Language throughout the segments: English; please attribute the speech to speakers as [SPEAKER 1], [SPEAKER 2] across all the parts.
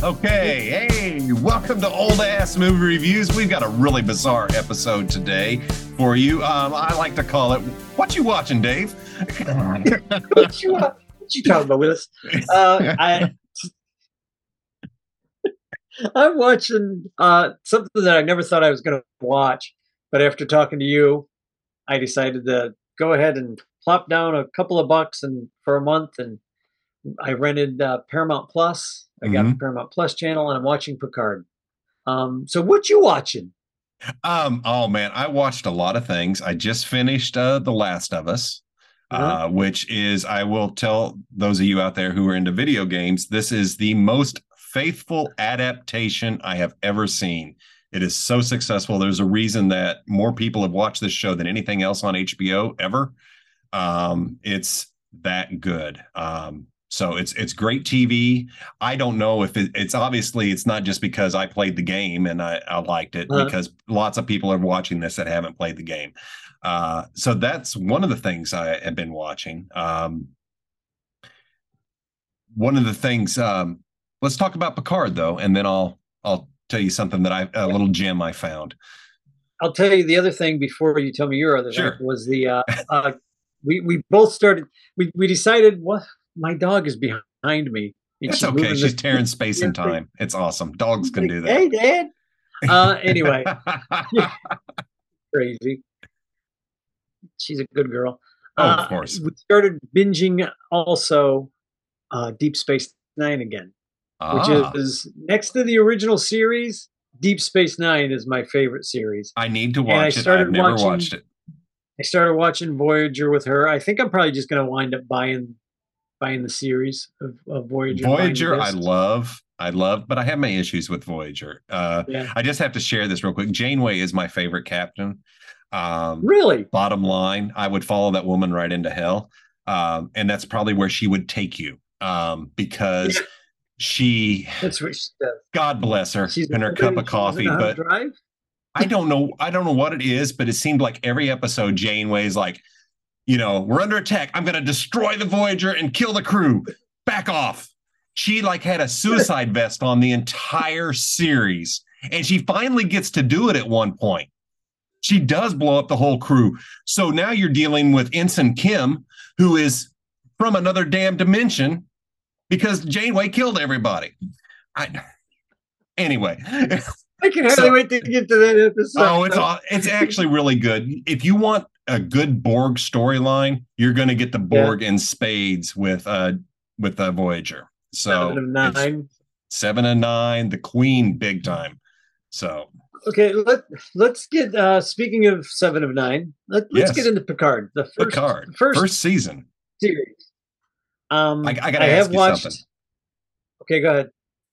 [SPEAKER 1] Okay, hey, welcome to Old Ass Movie Reviews. We've got a really bizarre episode today for you. Um, I like to call it "What You Watching, Dave."
[SPEAKER 2] what, you, what you talking about, Willis? Uh, I, I'm watching uh, something that I never thought I was going to watch, but after talking to you, I decided to go ahead and plop down a couple of bucks and for a month, and I rented uh, Paramount Plus I got mm-hmm. the Paramount Plus channel, and I'm watching Picard. Um, so what you watching?
[SPEAKER 1] Um, oh man, I watched a lot of things. I just finished uh, The Last of Us, uh-huh. uh, which is I will tell those of you out there who are into video games, this is the most faithful adaptation I have ever seen. It is so successful. There's a reason that more people have watched this show than anything else on HBO ever. Um, it's that good. Um, so it's it's great TV. I don't know if it, it's obviously it's not just because I played the game and I, I liked it uh-huh. because lots of people are watching this that haven't played the game. Uh, so that's one of the things I have been watching. Um, one of the things. Um, let's talk about Picard though, and then I'll I'll tell you something that I a little gem I found.
[SPEAKER 2] I'll tell you the other thing before you tell me your other sure. thing was the uh, uh, we we both started we we decided what my dog is behind me.
[SPEAKER 1] It's okay. She's tearing space and time. It's awesome. Dogs can do that.
[SPEAKER 2] Hey, Dad. Uh, anyway, crazy. She's a good girl.
[SPEAKER 1] Oh, uh, of course.
[SPEAKER 2] We started binging also uh, Deep Space Nine again, ah. which is next to the original series. Deep Space Nine is my favorite series.
[SPEAKER 1] I need to watch it. I've never watching, watched it.
[SPEAKER 2] I started watching Voyager with her. I think I'm probably just going to wind up buying buying the series of, of Voyager.
[SPEAKER 1] Voyager, I love. I love, but I have my issues with Voyager. Uh, yeah. I just have to share this real quick. Janeway is my favorite captain.
[SPEAKER 2] Um, really?
[SPEAKER 1] Bottom line, I would follow that woman right into hell. Um, and that's probably where she would take you um, because yeah. she,
[SPEAKER 2] that's what she does.
[SPEAKER 1] God bless her She's and her cup of coffee. But drive? I don't know. I don't know what it is, but it seemed like every episode Janeway's like, you know, we're under attack. I'm going to destroy the Voyager and kill the crew. Back off. She like had a suicide vest on the entire series, and she finally gets to do it at one point. She does blow up the whole crew. So now you're dealing with Ensign Kim, who is from another damn dimension because Janeway killed everybody. I anyway.
[SPEAKER 2] I can hardly so, wait to get to that episode.
[SPEAKER 1] Oh, it's it's actually really good. If you want a good Borg storyline, you're going to get the Borg yeah. in spades with uh with uh, Voyager. So
[SPEAKER 2] seven of nine,
[SPEAKER 1] seven and nine, the Queen, big time. So
[SPEAKER 2] okay, let let's get. uh Speaking of seven of nine, let, us yes. get into Picard.
[SPEAKER 1] The first, Picard, first, first season
[SPEAKER 2] series. Um,
[SPEAKER 1] I, I got to ask you watched, something.
[SPEAKER 2] Okay, go ahead.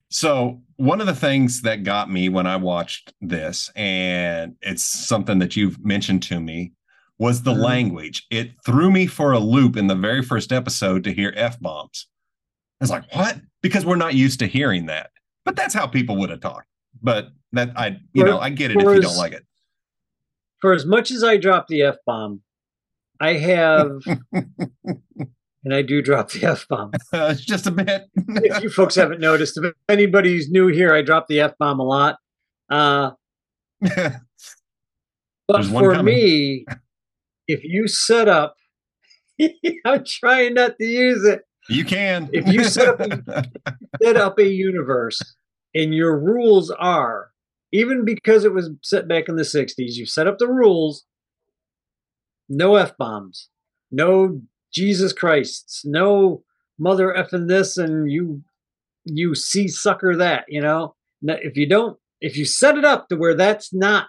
[SPEAKER 1] So one of the things that got me when I watched this, and it's something that you've mentioned to me, was the mm-hmm. language. It threw me for a loop in the very first episode to hear F bombs. I was like, what? Because we're not used to hearing that. But that's how people would have talked. But that I, you for, know, I get it if you don't like it.
[SPEAKER 2] For as much as I drop the F bomb, I have and I do drop the F bomb.
[SPEAKER 1] Uh, just a bit.
[SPEAKER 2] if you folks haven't noticed, if anybody's new here, I drop the F bomb a lot. Uh, but for me, if you set up, I'm trying not to use it.
[SPEAKER 1] You can.
[SPEAKER 2] if you set up, a, set up a universe and your rules are, even because it was set back in the 60s, you set up the rules no F bombs, no Jesus Christ, no mother effing this and you you see sucker that, you know? If you don't, if you set it up to where that's not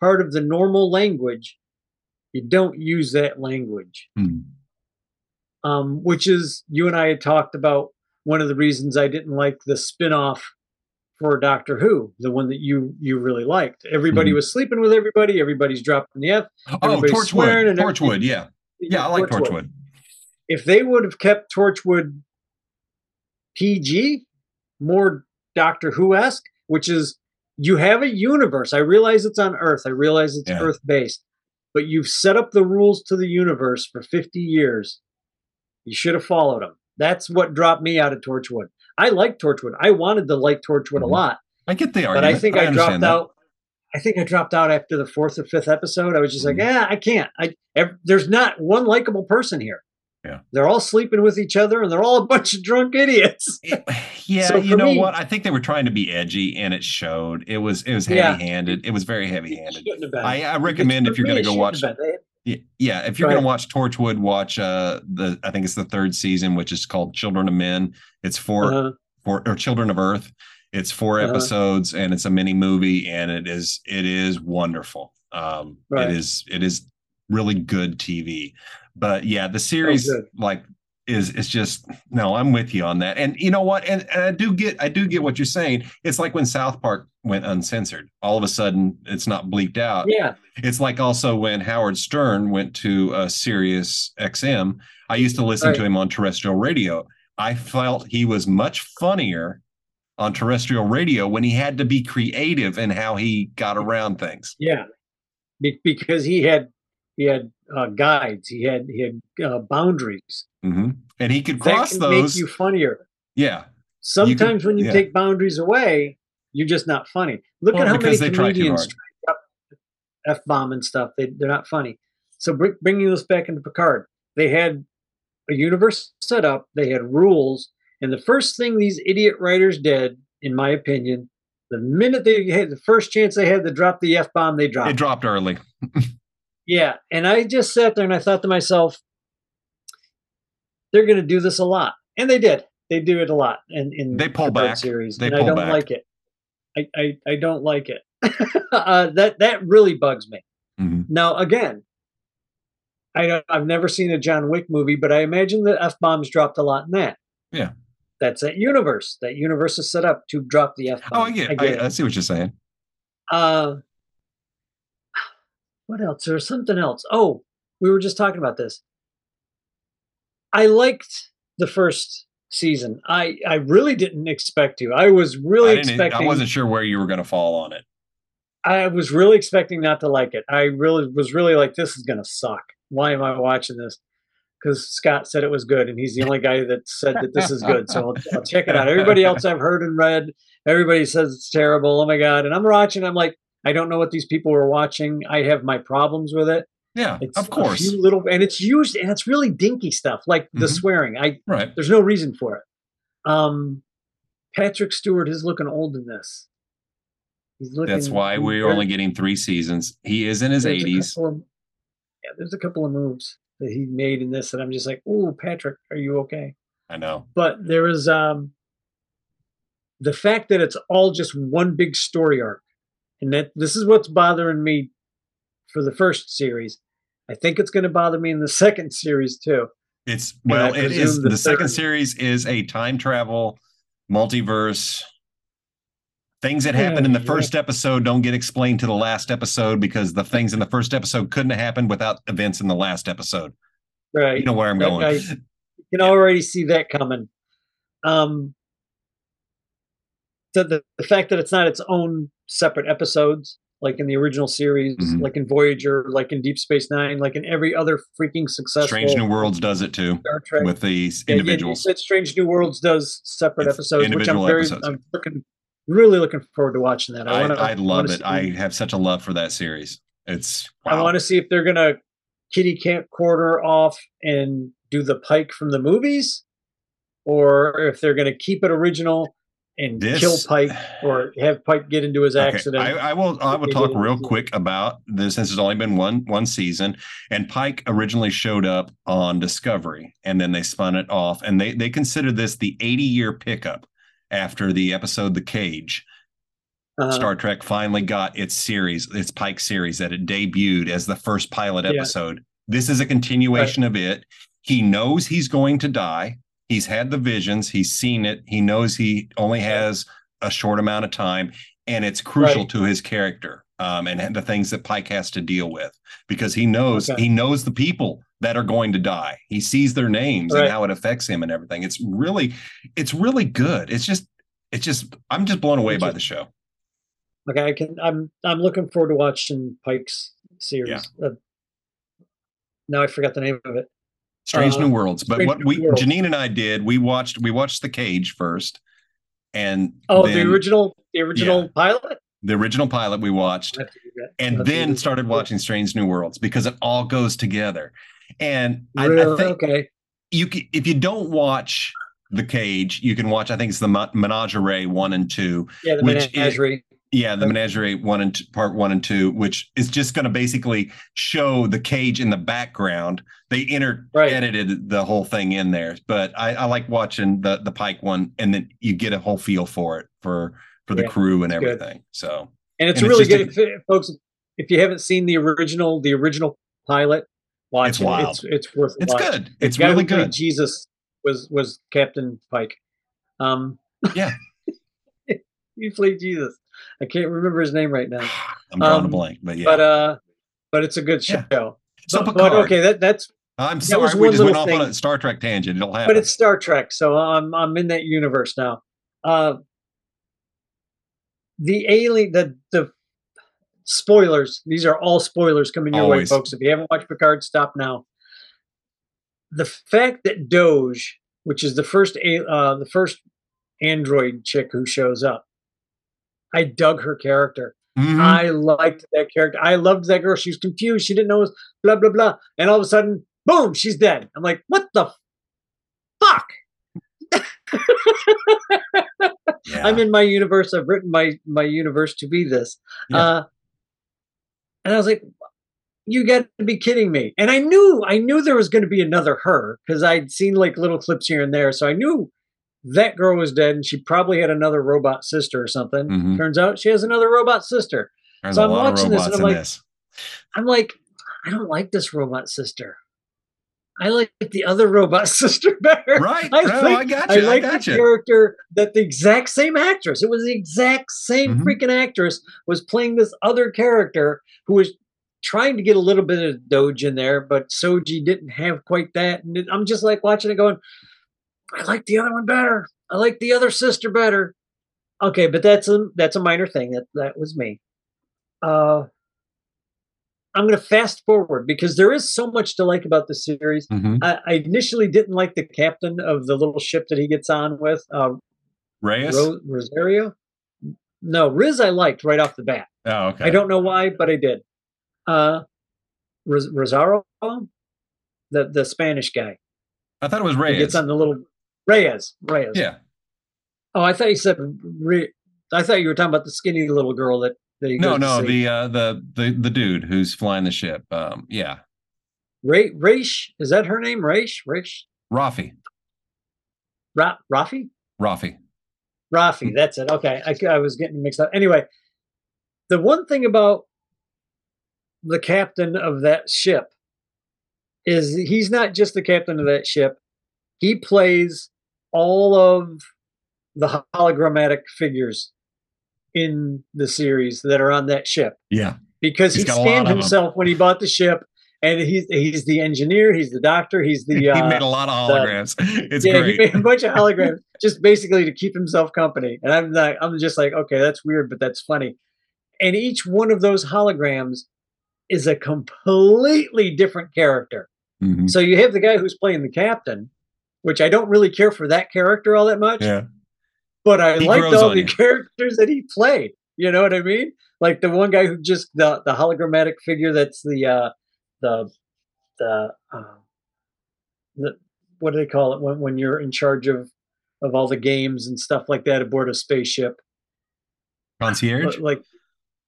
[SPEAKER 2] part of the normal language, you don't use that language. Mm. Um, which is you and I had talked about one of the reasons I didn't like the spin-off for Doctor Who, the one that you you really liked. Everybody mm. was sleeping with everybody, everybody's dropping the F.
[SPEAKER 1] Oh, Torchwood. Torchwood, yeah. Yeah, I like Torchwood. Torchwood.
[SPEAKER 2] If they would have kept Torchwood PG, more Doctor Who esque, which is you have a universe. I realize it's on Earth. I realize it's yeah. Earth based but you've set up the rules to the universe for 50 years. You should have followed them. That's what dropped me out of Torchwood. I like Torchwood. I wanted to like Torchwood mm-hmm. a lot.
[SPEAKER 1] I get the
[SPEAKER 2] argument. But I think I, I dropped that. out. I think I dropped out after the fourth or fifth episode. I was just mm-hmm. like, yeah, I can't. I there's not one likable person here.
[SPEAKER 1] Yeah.
[SPEAKER 2] They're all sleeping with each other and they're all a bunch of drunk idiots.
[SPEAKER 1] yeah, so you know me, what? I think they were trying to be edgy and it showed. It was it was heavy-handed. Yeah. It was very heavy-handed. I, I, recommend if you're going to go watch yeah, yeah, if you're right. going to watch Torchwood, watch uh the I think it's the third season which is called Children of Men. It's 4 uh-huh. for or Children of Earth. It's 4 uh-huh. episodes and it's a mini movie and it is it is wonderful. Um right. it is it is really good TV. But yeah, the series like is is just no, I'm with you on that. And you know what? And, and I do get I do get what you're saying. It's like when South Park went uncensored. All of a sudden, it's not bleeped out.
[SPEAKER 2] Yeah.
[SPEAKER 1] It's like also when Howard Stern went to uh, Sirius XM. I used to listen right. to him on terrestrial radio. I felt he was much funnier on terrestrial radio when he had to be creative in how he got around things.
[SPEAKER 2] Yeah, be- because he had he had uh, guides. He had he had uh, boundaries,
[SPEAKER 1] mm-hmm. and he could cross
[SPEAKER 2] that
[SPEAKER 1] can those.
[SPEAKER 2] Make you funnier.
[SPEAKER 1] Yeah.
[SPEAKER 2] Sometimes could, when you yeah. take boundaries away, you're just not funny. Look well, at how many comedians f bomb and stuff. They they're not funny. So bring, bringing this back into Picard, they had a universe set up. They had rules, and the first thing these idiot writers did, in my opinion, the minute they had the first chance they had to drop the f bomb, they dropped.
[SPEAKER 1] They dropped early.
[SPEAKER 2] Yeah, and I just sat there and I thought to myself, they're going to do this a lot, and they did. They do it a lot in in
[SPEAKER 1] they pull the back
[SPEAKER 2] series,
[SPEAKER 1] they
[SPEAKER 2] and I don't
[SPEAKER 1] back.
[SPEAKER 2] like it. I, I, I don't like it. uh, that that really bugs me.
[SPEAKER 1] Mm-hmm.
[SPEAKER 2] Now again, I I've never seen a John Wick movie, but I imagine the f bombs dropped a lot in that.
[SPEAKER 1] Yeah,
[SPEAKER 2] that's that universe. That universe is set up to drop the f bomb.
[SPEAKER 1] Oh, I get, I, get I, I see what you're saying.
[SPEAKER 2] Uh, what else? There's something else. Oh, we were just talking about this. I liked the first season. I I really didn't expect to. I was really I expecting.
[SPEAKER 1] I wasn't sure where you were going to fall on it.
[SPEAKER 2] I was really expecting not to like it. I really was really like, this is going to suck. Why am I watching this? Because Scott said it was good, and he's the only guy that said that this is good. So I'll, I'll check it out. Everybody else I've heard and read, everybody says it's terrible. Oh my god! And I'm watching. I'm like, I don't know what these people were watching. I have my problems with it.
[SPEAKER 1] Yeah,
[SPEAKER 2] it's
[SPEAKER 1] of course.
[SPEAKER 2] little, and it's used, and it's really dinky stuff, like mm-hmm. the swearing. I
[SPEAKER 1] right.
[SPEAKER 2] There's no reason for it. Um, Patrick Stewart is looking old in this.
[SPEAKER 1] He's looking. That's why we're only getting three seasons. He is in his eighties.
[SPEAKER 2] Yeah, there's a couple of moves that he made in this that I'm just like, oh, Patrick, are you okay?
[SPEAKER 1] I know.
[SPEAKER 2] But there is um the fact that it's all just one big story arc and that this is what's bothering me for the first series. I think it's going to bother me in the second series too.
[SPEAKER 1] It's well, it is the, the second series is a time travel multiverse. Things that happen yeah, in the first episode don't get explained to the last episode because the things in the first episode couldn't have happened without events in the last episode.
[SPEAKER 2] Right.
[SPEAKER 1] You know where I'm going. I, you
[SPEAKER 2] can already see that coming. Um, the, the, the fact that it's not its own separate episodes, like in the original series, mm-hmm. like in Voyager, like in Deep Space Nine, like in every other freaking successful.
[SPEAKER 1] Strange New Worlds does it too with these individuals.
[SPEAKER 2] Yeah, Strange New Worlds does separate it's episodes, which I'm very, episodes. I'm looking, really looking forward to watching that.
[SPEAKER 1] I, I, wanna, I love it. I have such a love for that series. It's.
[SPEAKER 2] Wow. I want to see if they're gonna kitty camp quarter off and do the Pike from the movies, or if they're gonna keep it original and this, kill Pike or have Pike get into his accident.
[SPEAKER 1] Okay. I, I, will. I will talk real quick about this since it's only been one one season. And Pike originally showed up on Discovery, and then they spun it off, and they they considered this the 80 year pickup after the episode The Cage. Uh-huh. Star Trek finally got its series, its Pike series that it debuted as the first pilot episode. Yeah. This is a continuation right. of it. He knows he's going to die He's had the visions, he's seen it, he knows he only has a short amount of time, and it's crucial right. to his character um, and the things that Pike has to deal with because he knows okay. he knows the people that are going to die. He sees their names right. and how it affects him and everything. It's really, it's really good. It's just, it's just, I'm just blown away by the show.
[SPEAKER 2] Okay, I can. I'm I'm looking forward to watching Pike's series. Yeah. Uh, now I forgot the name of it.
[SPEAKER 1] Strange
[SPEAKER 2] Uh,
[SPEAKER 1] New Worlds. But
[SPEAKER 2] Strange
[SPEAKER 1] what
[SPEAKER 2] New
[SPEAKER 1] we. Janine and I did, we watched we watched The Cage first, and
[SPEAKER 2] Oh,
[SPEAKER 1] then
[SPEAKER 2] the original, the original pilot.
[SPEAKER 1] the original pilot we watched,
[SPEAKER 2] I have to do that.
[SPEAKER 1] and
[SPEAKER 2] I'll have to
[SPEAKER 1] then started watching Strange New Worlds because it all goes together. And I, I think
[SPEAKER 2] okay.
[SPEAKER 1] you can, if you don't watch The Cage, you can watch. I think it's the Menagerie one and two.
[SPEAKER 2] Yeah, the
[SPEAKER 1] which is-
[SPEAKER 2] menagerie.
[SPEAKER 1] Yeah, the Menagerie one and two, part one and two, which is just going to basically show the cage in the background. They inter
[SPEAKER 2] Right.
[SPEAKER 1] edited the whole thing in there, but I, I like watching the the Pike one, and then you get a whole feel for it for for the
[SPEAKER 2] Yeah,
[SPEAKER 1] crew and
[SPEAKER 2] it's good.
[SPEAKER 1] everything. So
[SPEAKER 2] and it's
[SPEAKER 1] and
[SPEAKER 2] really
[SPEAKER 1] just
[SPEAKER 2] good, if, folks. If you haven't seen the original, the original pilot, watch
[SPEAKER 1] It's
[SPEAKER 2] it.
[SPEAKER 1] wild.
[SPEAKER 2] It's it's worth. a
[SPEAKER 1] it's
[SPEAKER 2] watch.
[SPEAKER 1] good. It's really good.
[SPEAKER 2] Jesus was was Captain Pike. Um,
[SPEAKER 1] Yeah.
[SPEAKER 2] played Jesus. I can't remember his name right now,
[SPEAKER 1] I'm drawing a
[SPEAKER 2] um,
[SPEAKER 1] blank, but yeah.
[SPEAKER 2] but uh, but it's a good
[SPEAKER 1] Yeah.
[SPEAKER 2] show.
[SPEAKER 1] so
[SPEAKER 2] but,
[SPEAKER 1] Picard.
[SPEAKER 2] but okay, that that's
[SPEAKER 1] I'm
[SPEAKER 2] that
[SPEAKER 1] sorry, we just went off on a Star Trek tangent. It'll happen.
[SPEAKER 2] but it's Star Trek, so I'm I'm in that universe now. Uh, the alien, the the spoilers. These are all spoilers coming your
[SPEAKER 1] Always.
[SPEAKER 2] way, folks. If you haven't watched Picard, stop now. The fact that Dahj, which is the first a- uh, the first android chick who shows up, I dug her character.
[SPEAKER 1] Mhm.
[SPEAKER 2] I liked that character. I loved that girl. She was confused. She didn't know it was blah blah blah. And all of a sudden, boom, she's dead. I'm like, what the fuck?
[SPEAKER 1] yeah.
[SPEAKER 2] I'm in my universe. I've written my my universe to be this.
[SPEAKER 1] Yeah.
[SPEAKER 2] Uh, and I was like, you got to be kidding me. And I knew I knew there was going to be another her because I'd seen like little clips here and there. So I knew that girl was dead and she probably had another robot sister or something.
[SPEAKER 1] Mhm.
[SPEAKER 2] Turns out she has another robot sister.
[SPEAKER 1] There's
[SPEAKER 2] so I'm watching this and I'm like-
[SPEAKER 1] this.
[SPEAKER 2] I'm like, I don't like this robot sister. I like the other robot sister better.
[SPEAKER 1] Right?
[SPEAKER 2] I
[SPEAKER 1] no,
[SPEAKER 2] think-
[SPEAKER 1] I got you. I,
[SPEAKER 2] like
[SPEAKER 1] got
[SPEAKER 2] the
[SPEAKER 1] you.
[SPEAKER 2] character that the exact same actress, it was the exact same
[SPEAKER 1] Mhm.
[SPEAKER 2] freaking actress, was playing this other character who was trying to get a little bit of Dahj in there, but Soji didn't have quite that. And I'm just like watching it going, I like the other one better. I like the other sister better. Okay, but that's a that's a minor thing. That that was me. Uh I'm going to fast forward because there is so much to like about the series.
[SPEAKER 1] Mhm.
[SPEAKER 2] I, I initially didn't like the captain of the little ship that he gets on with, uh,
[SPEAKER 1] Reyes?
[SPEAKER 2] Ro- Rosario. No, Riz I liked right off the bat.
[SPEAKER 1] oh, okay.
[SPEAKER 2] I don't know why, but I did. Uh, Ros- Rosario, the the Spanish guy,
[SPEAKER 1] I thought it was
[SPEAKER 2] he gets on the little Reyes. Reyes.
[SPEAKER 1] yeah.
[SPEAKER 2] Oh, I thought you said. Re- I thought you were talking about the skinny little girl that. that
[SPEAKER 1] No, no, the uh the the the dude who's flying the ship. Um yeah.
[SPEAKER 2] Ra- Raish is that her name? Raish, Raish,
[SPEAKER 1] Rafi.
[SPEAKER 2] Ra- Rafi.
[SPEAKER 1] Rafi.
[SPEAKER 2] Rafi, that's it. Okay, I, I was getting mixed up. Anyway, the one thing about the captain of that ship is he's not just the captain of that ship. He plays all of the hologrammatic figures in the series that are on that ship
[SPEAKER 1] Yeah.
[SPEAKER 2] because
[SPEAKER 1] He's
[SPEAKER 2] he
[SPEAKER 1] got a lot
[SPEAKER 2] scanned himself when he bought the ship, and he's he's the engineer, he's the doctor, he's the
[SPEAKER 1] he
[SPEAKER 2] uh,
[SPEAKER 1] made a lot of
[SPEAKER 2] the-
[SPEAKER 1] holograms. it's
[SPEAKER 2] yeah,
[SPEAKER 1] great.
[SPEAKER 2] he made a bunch of holograms just basically to keep himself company. And I'm like, I'm just like, okay, that's weird, but that's funny. And each one of those holograms is a completely different character.
[SPEAKER 1] Mhm.
[SPEAKER 2] So you have the guy who's playing the captain, which I don't really care for that character all that much,
[SPEAKER 1] Yeah.
[SPEAKER 2] but I
[SPEAKER 1] He
[SPEAKER 2] liked all the
[SPEAKER 1] you.
[SPEAKER 2] characters that he played. You know what I mean? Like the one guy who just the the hologrammatic figure that's the uh the the uh, the what do they call it when when you're in charge of of all the games and stuff like that aboard a spaceship?
[SPEAKER 1] Concierge?
[SPEAKER 2] Like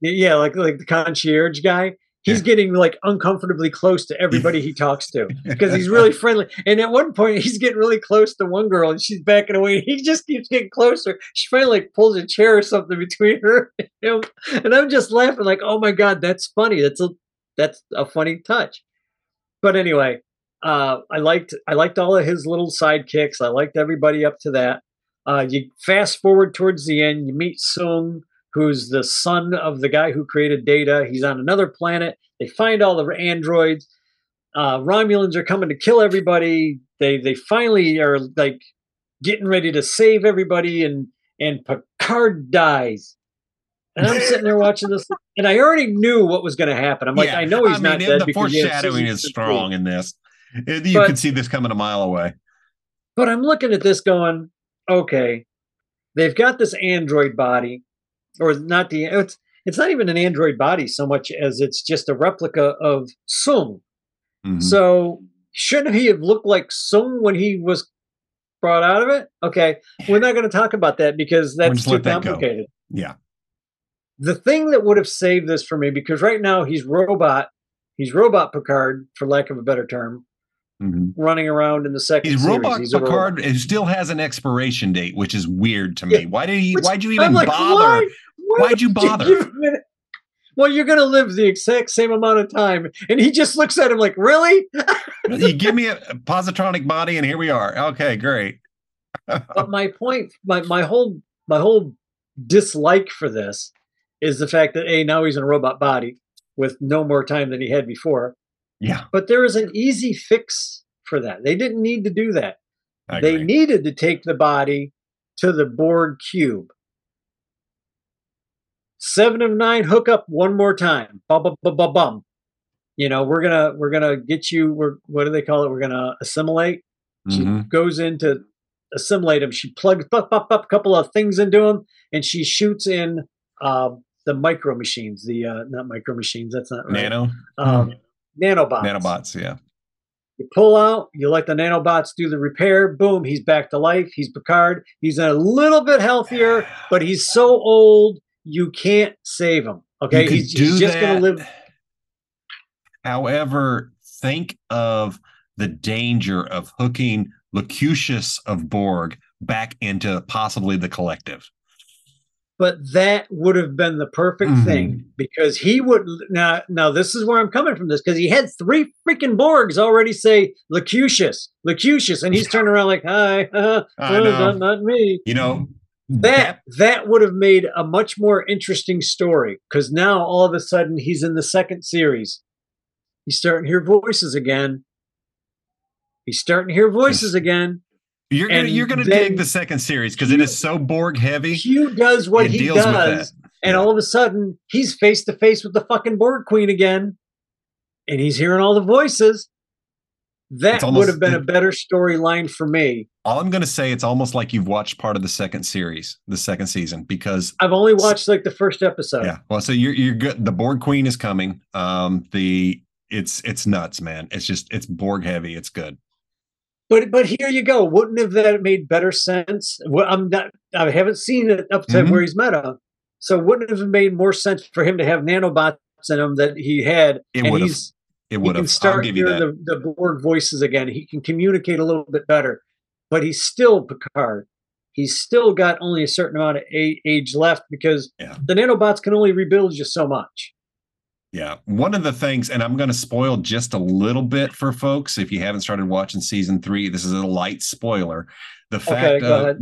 [SPEAKER 2] yeah, like like the concierge guy. He's getting like uncomfortably close to everybody he talks to because he's really friendly. And at one point, he's getting really close to one girl, and she's backing away. He just keeps getting closer. She finally like pulls a chair or something between her and him, and I'm just laughing like, "Oh my god, that's funny. That's a that's a funny touch." But anyway, uh, I liked I liked all of his little sidekicks. I liked everybody up to that. Uh, you fast forward towards the end, you meet Sung, who's the son of the guy who created Data. He's on another planet. They find all the androids. Uh, Romulans are coming to kill everybody. They they finally are like getting ready to save everybody, and and Picard dies. And I'm sitting there watching this, and I already knew what was going to happen. I'm like,
[SPEAKER 1] Yeah.
[SPEAKER 2] I know he's
[SPEAKER 1] I
[SPEAKER 2] not
[SPEAKER 1] mean,
[SPEAKER 2] dead
[SPEAKER 1] the foreshadowing is strong in this. you but, could see this coming a mile away.
[SPEAKER 2] But I'm looking at this going, okay, they've got this android body, or not the it's it's not even an android body so much as it's just a replica of Soong. Mm-hmm. So shouldn't he have looked like Soong when he was brought out of it? Okay, we're not going to talk about that because that's too complicated.
[SPEAKER 1] That yeah.
[SPEAKER 2] The thing that would have saved this for me, because right now he's robot, he's robot Picard, for lack of a better term, mm-hmm. running around in the second.
[SPEAKER 1] He's
[SPEAKER 2] series.
[SPEAKER 1] robot
[SPEAKER 2] he's
[SPEAKER 1] Picard. It still has an expiration date, which is weird to me. Yeah. Why did he? Which, why'd you even like, bother? Why would you bother? You
[SPEAKER 2] well, you're going to live the exact same amount of time. And he just looks at him like, really?
[SPEAKER 1] you give me a positronic body and here we are. Okay, great.
[SPEAKER 2] but my point, my, my whole, my whole dislike for this is the fact that A, now he's in a robot body with no more time than he had before.
[SPEAKER 1] Yeah.
[SPEAKER 2] But there is an easy fix for that. They didn't need to do that. They needed to take the body to the Borg cube seven of nine hook up one more time bum, bum, bum, bum, bum. you know we're gonna we're gonna get you we're what do they call it we're gonna assimilate she mm-hmm. goes into assimilate him she plugs up up up a couple of things into him and she shoots in uh, the micro machines the uh, not micro machines that's not right.
[SPEAKER 1] nano
[SPEAKER 2] um, nanobots
[SPEAKER 1] nanobots yeah
[SPEAKER 2] you pull out, you let the nanobots do the repair, boom, he's back to life. He's Picard. He's a little bit healthier, but he's so old you can't save him. Okay, he's, he's, just going to live.
[SPEAKER 1] However, think of the danger of hooking Locutus of Borg back into possibly the collective.
[SPEAKER 2] But that would have been the perfect mm-hmm. thing because he would now. Now this is where I'm coming from. This because he had three freaking Borgs already say Locutus, Locutus, and he's turning around like, "Hi, uh, not, not me."
[SPEAKER 1] You know,
[SPEAKER 2] that that would have made a much more interesting story because now all of a sudden he's in the second series. He's starting to hear voices again. He's starting to hear voices again.
[SPEAKER 1] You're gonna you're gonna dig the second series because it is so Borg heavy.
[SPEAKER 2] Q does what he does, and all of a sudden he's face to face with the fucking Borg Queen again, and he's hearing all the voices. That almost, would have been a better storyline for me.
[SPEAKER 1] All I'm to say, it's almost like you've watched part of the second series, the second season, because
[SPEAKER 2] I've only watched like the first episode.
[SPEAKER 1] Yeah. Well, so you're you're good. The Borg Queen is coming. Um, the it's it's nuts, man. It's just it's Borg heavy. It's good.
[SPEAKER 2] But but here you go. Wouldn't have that made better sense? Well, I'm not. I haven't seen it up to mm-hmm. where he's meta. So wouldn't it have made more sense for him to have nanobots in him that he had?
[SPEAKER 1] It would have it would have.
[SPEAKER 2] start hearing the, the Borg voices again. He can communicate a little bit better, but he's still Picard. He's still got only a certain amount of age left because yeah. the nanobots can only rebuild you so much.
[SPEAKER 1] Yeah. One of the things, and I'm going to spoil just a little bit for folks if you haven't started watching season three, this is a light spoiler. The fact okay, of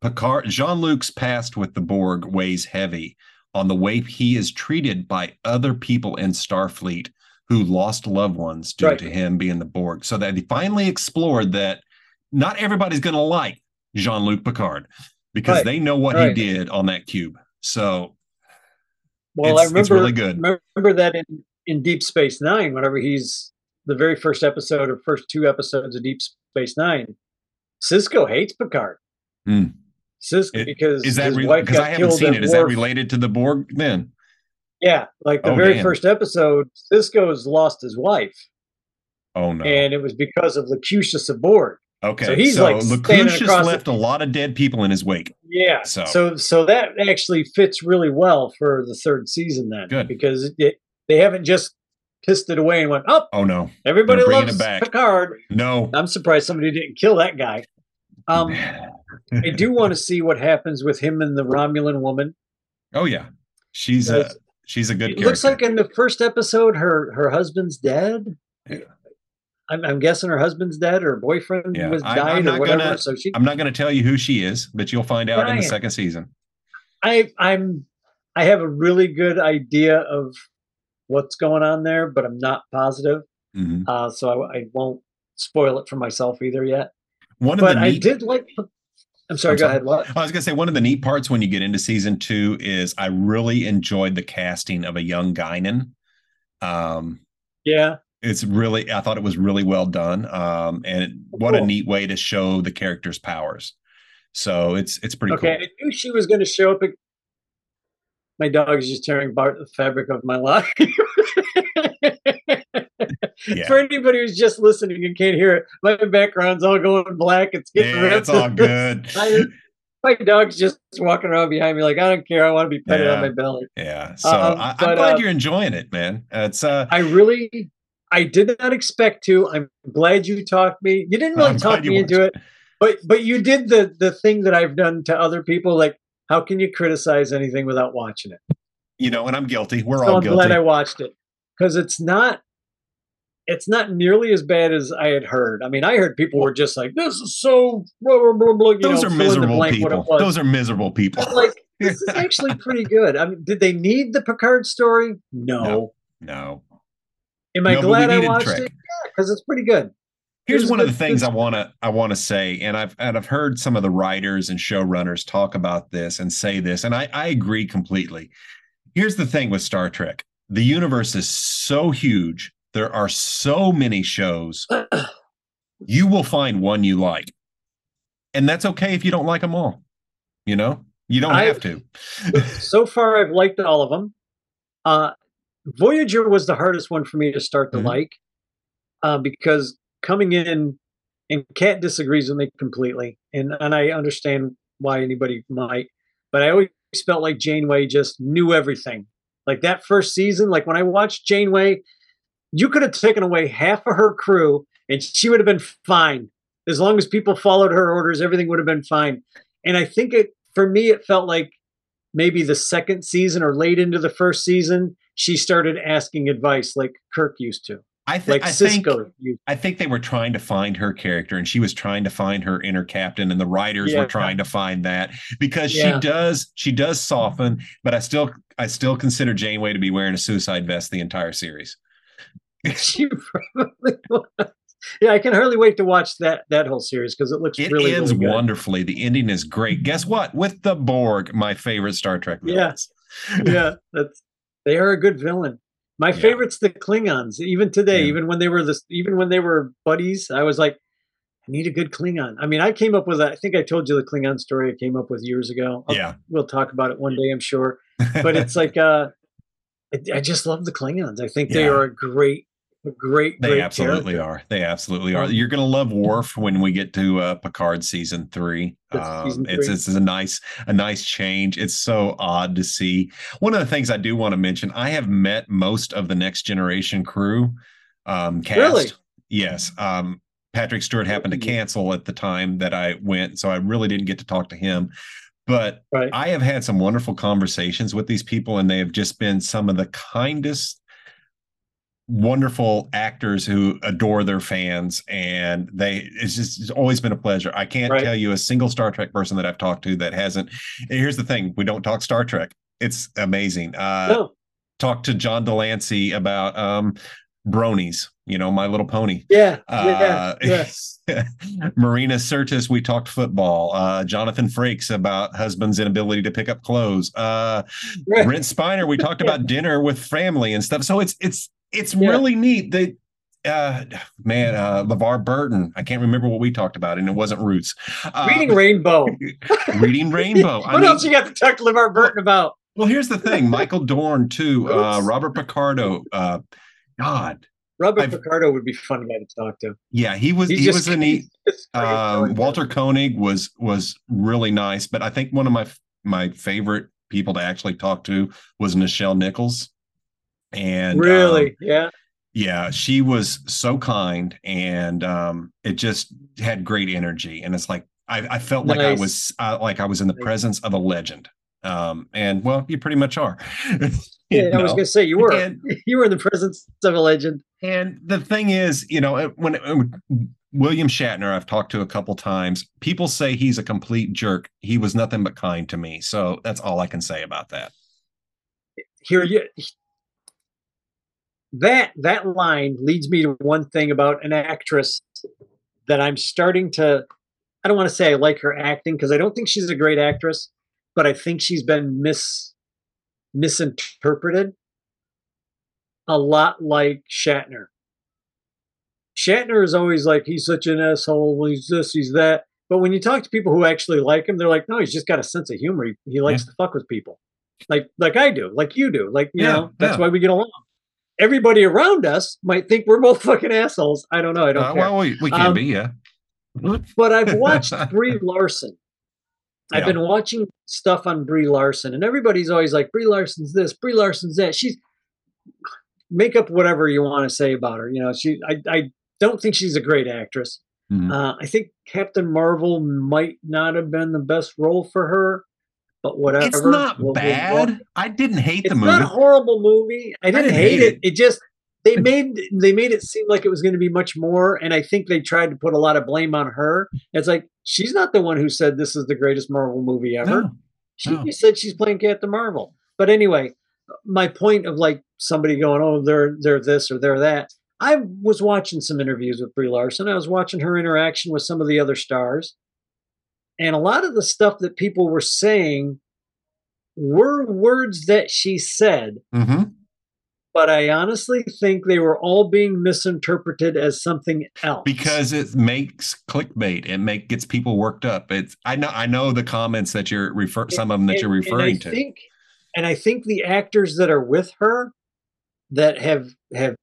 [SPEAKER 1] Picard, Jean Luc's past with the Borg weighs heavy on the way he is treated by other people in Starfleet who lost loved ones due right. to him being the Borg. So that he finally explored that not everybody's going to like Jean Luc Picard because right. they know what right. he did on that cube. So,
[SPEAKER 2] well, I remember really good. Remember that in in Deep Space Nine, whenever he's the very first episode or first two episodes of Deep Space Nine, Sisko hates Picard.
[SPEAKER 1] Mm.
[SPEAKER 2] Sisko it, because
[SPEAKER 1] is that because I haven't seen it? Is that related to the Borg then?
[SPEAKER 2] Yeah, like the oh, very damn. first episode, Sisko's lost his wife.
[SPEAKER 1] Oh no!
[SPEAKER 2] And it was because of Locutus of Borg.
[SPEAKER 1] Okay, so he's so like Locutus left the... a lot of dead people in his wake.
[SPEAKER 2] Yeah, so so so that actually fits really well for the third season then,
[SPEAKER 1] good
[SPEAKER 2] because it, they haven't just pissed it away and went, oh,
[SPEAKER 1] oh no,
[SPEAKER 2] everybody loves it back. Picard.
[SPEAKER 1] No,
[SPEAKER 2] I'm surprised somebody didn't kill that guy. Um, I do want to see what happens with him and the Romulan woman.
[SPEAKER 1] Oh yeah, she's a She's a good. It
[SPEAKER 2] character. looks like in the first episode, her her husband's dead. Yeah. I'm, I'm, guessing her husband's dead or boyfriend yeah. was died or whatever.
[SPEAKER 1] Gonna,
[SPEAKER 2] so she.
[SPEAKER 1] I'm not going to tell you who she is, but you'll find out in the second season.
[SPEAKER 2] I I'm I have a really good idea of what's going on there, but I'm not positive. Mm-hmm. Uh, so I, I, won't spoil it for myself either yet.
[SPEAKER 1] One
[SPEAKER 2] but
[SPEAKER 1] of the
[SPEAKER 2] neat, I did like I'm sorry, I'm go sorry. ahead. What?
[SPEAKER 1] I was going to say one of the neat parts when you get into season two is I really enjoyed the casting of a young Guinan. Um,
[SPEAKER 2] yeah.
[SPEAKER 1] It's really I thought it was really well done. Um, and what cool. a neat way to show the character's powers. So it's it's pretty
[SPEAKER 2] okay,
[SPEAKER 1] cool.
[SPEAKER 2] I knew she was going to show up. My dog is just tearing apart the fabric of my life. yeah. For anybody who's just listening and can't hear it, my background's all going black. It's getting
[SPEAKER 1] yeah, it's all good.
[SPEAKER 2] my dog's just walking around behind me like I don't care. I want to be petted yeah. on my belly.
[SPEAKER 1] Yeah. So um, I, am glad uh, you're enjoying it, man. It's uh
[SPEAKER 2] I really I did not expect to. I'm glad you talked me. You didn't really I'm talk me into it, but but you did the the thing that I've done to other people. Like, how can you criticize anything without watching it?
[SPEAKER 1] You know, and I'm guilty. We're so all I'm guilty.
[SPEAKER 2] glad I watched it because it's not it's not nearly as bad as I had heard. I mean, I heard people were just like, "This is so." Blah, blah, blah, blah,
[SPEAKER 1] Those know, are miserable people. Those are miserable people.
[SPEAKER 2] like, this is actually pretty good. I mean, did they need the Picard story? No.
[SPEAKER 1] No. no.
[SPEAKER 2] Am I no, glad I watched it? Yeah, because it's pretty good.
[SPEAKER 1] Here's one of the things I want to I want to say, and I've and I've heard some of the writers and showrunners talk about this and say this, and I, I agree completely. Here's the thing with Star Trek: the universe is so huge there are so many shows. you will find one you like. And that's okay if you don't like them all. You know, you don't I've, have to.
[SPEAKER 2] so far, I've liked all of them. Uh, Voyager was the hardest one for me to start to mm-hmm. like uh, because coming in, and Kat disagrees with me completely, and and I understand why anybody might, but I always felt like Janeway just knew everything. Like that first season, like when I watched Janeway you could have taken away half of her crew and she would have been fine. As long as people followed her orders, everything would have been fine. And I think it, for me, it felt like maybe the second season or late into the first season, she started asking advice like Kirk used to.
[SPEAKER 1] I, th- like I think I think they were trying to find her character, and she was trying to find her inner captain, and the writers yeah. were trying to find that because yeah. she does she does soften, but I still I still consider Janeway to be wearing a suicide vest the entire series.
[SPEAKER 2] she probably was. Yeah, I can hardly wait to watch that that whole series because it looks
[SPEAKER 1] it
[SPEAKER 2] really
[SPEAKER 1] ends
[SPEAKER 2] really
[SPEAKER 1] wonderfully. The ending is great. Guess what? With the Borg, my favorite Star Trek
[SPEAKER 2] villains. Yeah, yeah, that's they are a good villain. My yeah. favorite's the Klingons. Even today, yeah. even when they were this, even when they were buddies, I was like, I need a good Klingon. I mean, I came up with. A, I think I told you the Klingon story I came up with years ago.
[SPEAKER 1] I'll, yeah,
[SPEAKER 2] we'll talk about it one day, I'm sure. But it's like, uh, I, I just love the Klingons. I think they are a great great.
[SPEAKER 1] They
[SPEAKER 2] great
[SPEAKER 1] absolutely
[SPEAKER 2] character.
[SPEAKER 1] are. They absolutely are. You're going to love Worf when we get to uh, Picard season three. Um, season three. It's it's a nice a nice change. It's so odd to see. One of the things I do want to mention, I have met most of the Next Generation crew um, cast. Really? Yes. Um, Patrick Stewart happened to cancel at the time that I went, so I really didn't get to talk to him. But right. I have had some wonderful conversations with these people, and they have just been some of the kindest wonderful actors who adore their fans and they it's just it's always been a pleasure i can't right. tell you a single star trek person that i've talked to that hasn't here's the thing we don't talk star trek it's amazing uh no. talk to john de lancie about um bronies you know my little pony
[SPEAKER 2] yeah uh, yeah,
[SPEAKER 1] yeah. marina sirtis we talked football uh jonathan frakes about husband's inability to pick up clothes uh right. brent spiner we talked about dinner with family and stuff so it's it's it's yeah. really neat. They uh man uh levar burton i can't remember what we talked about and it wasn't roots.
[SPEAKER 2] Uh, reading rainbow.
[SPEAKER 1] Reading rainbow.
[SPEAKER 2] What I else mean, you got to talk to levar burton about?
[SPEAKER 1] Well here's the thing. Michael dorn too uh robert picardo uh god.
[SPEAKER 2] Robert I've, picardo would be fun guy to talk to.
[SPEAKER 1] Yeah he was He's he just, was a neat um, walter koenig was was really nice but i think one of my my favorite people to actually talk to was nichelle nichols and
[SPEAKER 2] really, um, yeah.
[SPEAKER 1] Yeah, she was so kind and um, it just had great energy. And it's like I, I felt nice. like I was uh, like I was in the presence of a legend. Um, and well, you pretty much are.
[SPEAKER 2] yeah, know? I was going to say you were. And, you were in the presence of a legend.
[SPEAKER 1] And the thing is, you know, when, when William Shatner, I've talked to a couple times. People say he's a complete jerk. He was nothing but kind to me. So that's all I can say about that.
[SPEAKER 2] Here, you, that that line leads me to one thing about an actress that I'm starting to I don't want to say I like her acting because I don't think she's a great actress, but I think she's been mis misinterpreted a lot like Shatner. Shatner is always like he's such an asshole. He's this, he's that. But when you talk to people who actually like him, they're like, no, he's just got a sense of humor. He, he likes yeah. to fuck with people, like like I do, like you do, like you yeah, know. That's yeah. why we get along. Everybody around us might think we're both fucking assholes. I don't know. I don't. Uh, care.
[SPEAKER 1] Well, we, we can um, be, yeah.
[SPEAKER 2] but I've watched Brie Larson. I've been watching stuff on Brie Larson, and everybody's always like, Brie Larson's this, Brie Larson's that. She's make up whatever you want to say about her. You know, she. I, I don't think she's a great actress. Mm-hmm. Uh, I think Captain Marvel might not have been the best role for her, but whatever.
[SPEAKER 1] It's not we'll, bad. We'll I didn't hate the movie. It's
[SPEAKER 2] not a horrible movie. I didn't, I didn't hate, hate it. it. It just they made they made it seem like it was going to be much more, and I think they tried to put a lot of blame on her. It's like she's not the one who said this is the greatest Marvel movie ever. No, she no. said she's playing Captain Marvel. But anyway, my point of like somebody going, "Oh, they're they're this or they're that." I was watching some interviews with Brie Larson. I was watching her interaction with some of the other stars. And a lot of the stuff that people were saying were words that she said. Mm-hmm. But I honestly think they were all being misinterpreted as something else.
[SPEAKER 1] Because it makes clickbait. It make gets people worked up. It's I know I know the comments that you're refer some of them that and, you're referring to.
[SPEAKER 2] Think, and I think the actors that are with her that have have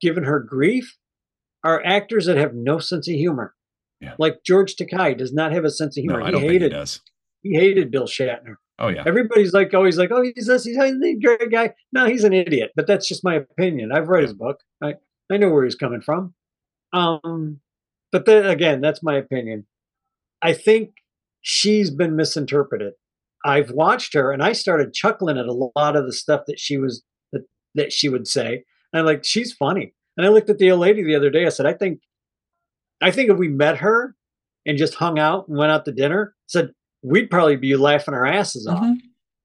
[SPEAKER 2] given her grief are actors that have no sense of humor. Yeah. Like George Takei does not have a sense of humor.
[SPEAKER 1] No, I don't he hated, think he does.
[SPEAKER 2] He hated Bill Shatner.
[SPEAKER 1] Oh yeah.
[SPEAKER 2] Everybody's like always like, oh, he's this, he's a great guy. No, he's an idiot. But that's just my opinion. I've read his book. I I know where he's coming from. Um, but then again, that's my opinion. I think she's been misinterpreted. I've watched her and I started chuckling at a lot of the stuff that she was that, that she would say. And I'm like, she's funny. And I looked at the old lady the other day. I said, I think, I think if we met her and just hung out and went out to dinner, said we'd probably be laughing our asses off mm-hmm.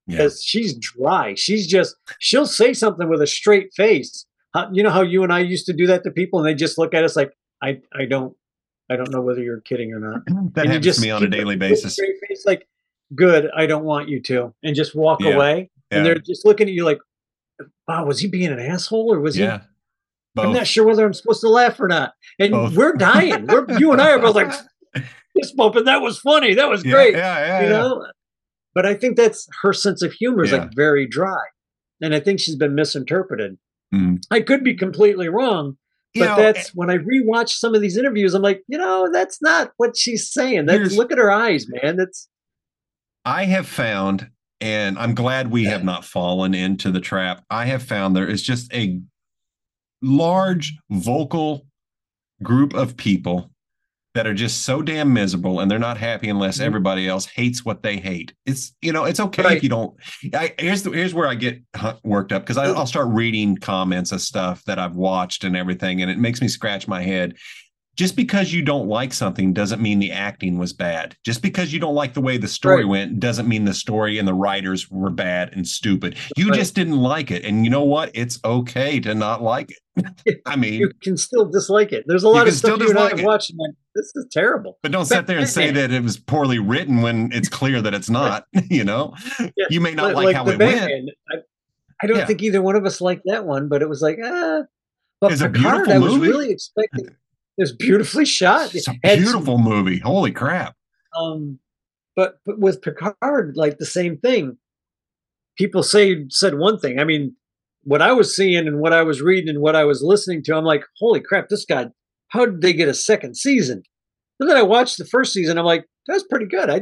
[SPEAKER 2] because yeah. she's dry. She's just she'll say something with a straight face. How, you know how you and I used to do that to people, and they just look at us like, I, I don't, I don't know whether you're kidding or not.
[SPEAKER 1] that and happens just to me on a daily basis.
[SPEAKER 2] Straight face, like, good, I don't want you to, and just walk yeah. away. Yeah. And they're just looking at you like, wow, was he being an asshole or was yeah. he? Both. I'm not sure whether I'm supposed to laugh or not. And both. we're dying. We're you and I are both like this moment. That was funny. That was great.
[SPEAKER 1] Yeah, yeah,
[SPEAKER 2] you
[SPEAKER 1] yeah.
[SPEAKER 2] know. But I think that's her sense of humor is like very dry, and I think she's been misinterpreted. Mm. I could be completely wrong, but you know, that's when I rewatch some of these interviews. I'm like, you know, that's not what she's saying. That's look at her eyes, man. That's.
[SPEAKER 1] I have found and I'm glad we have not fallen into the trap. I have found there is just a large vocal group of people that are just so damn miserable and they're not happy unless mm-hmm. everybody else hates what they hate. It's you know it's okay right. if you don't. I, here's the, here's where I get worked up because I'll start reading comments of stuff that I've watched and everything, and it makes me scratch my head just because you don't like something doesn't mean the acting was bad. Just because you don't like the way the story right. went doesn't mean the story and the writers were bad and stupid. You right. just didn't like it. And you know what? It's okay to not like it. I mean,
[SPEAKER 2] you can still dislike it. There's a lot of stuff you and I have watched. Like, this is terrible.
[SPEAKER 1] But don't sit there and say that it was poorly written when it's clear that it's not. you know, yeah. you may not like, like how it Batman, went.
[SPEAKER 2] I, I don't yeah. think either one of us liked that one, but it was like, ah. But it's Picard, I was really expecting. It's beautifully shot.
[SPEAKER 1] It's a beautiful movie. Holy crap.
[SPEAKER 2] Um, but but with Picard, like the same thing. People say said one thing. I mean, what I was seeing and what I was reading and what I was listening to, I'm like, holy crap, this guy, how did they get a second season? And then I watched the first season, I'm like, that's pretty good. I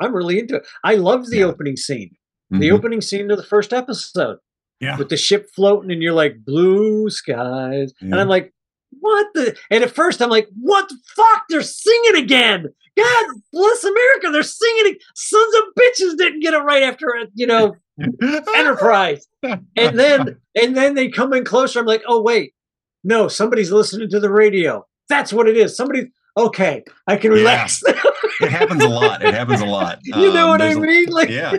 [SPEAKER 2] I'm really into it. I love the yeah. opening scene. Mm-hmm. The opening scene of the first episode.
[SPEAKER 1] Yeah.
[SPEAKER 2] With the ship floating and you're like blue skies. Yeah. And I'm like, what the? And at first I'm like, what the fuck? They're singing again. God bless America. They're singing. Sons of bitches didn't get it right after, you know, Enterprise. And then, and then they come in closer. I'm like, oh, wait. No, somebody's listening to the radio. That's what it is. Somebody, okay, I can relax.
[SPEAKER 1] Yeah. it happens a lot. It happens a lot.
[SPEAKER 2] You know um, what I mean?
[SPEAKER 1] Like, yeah.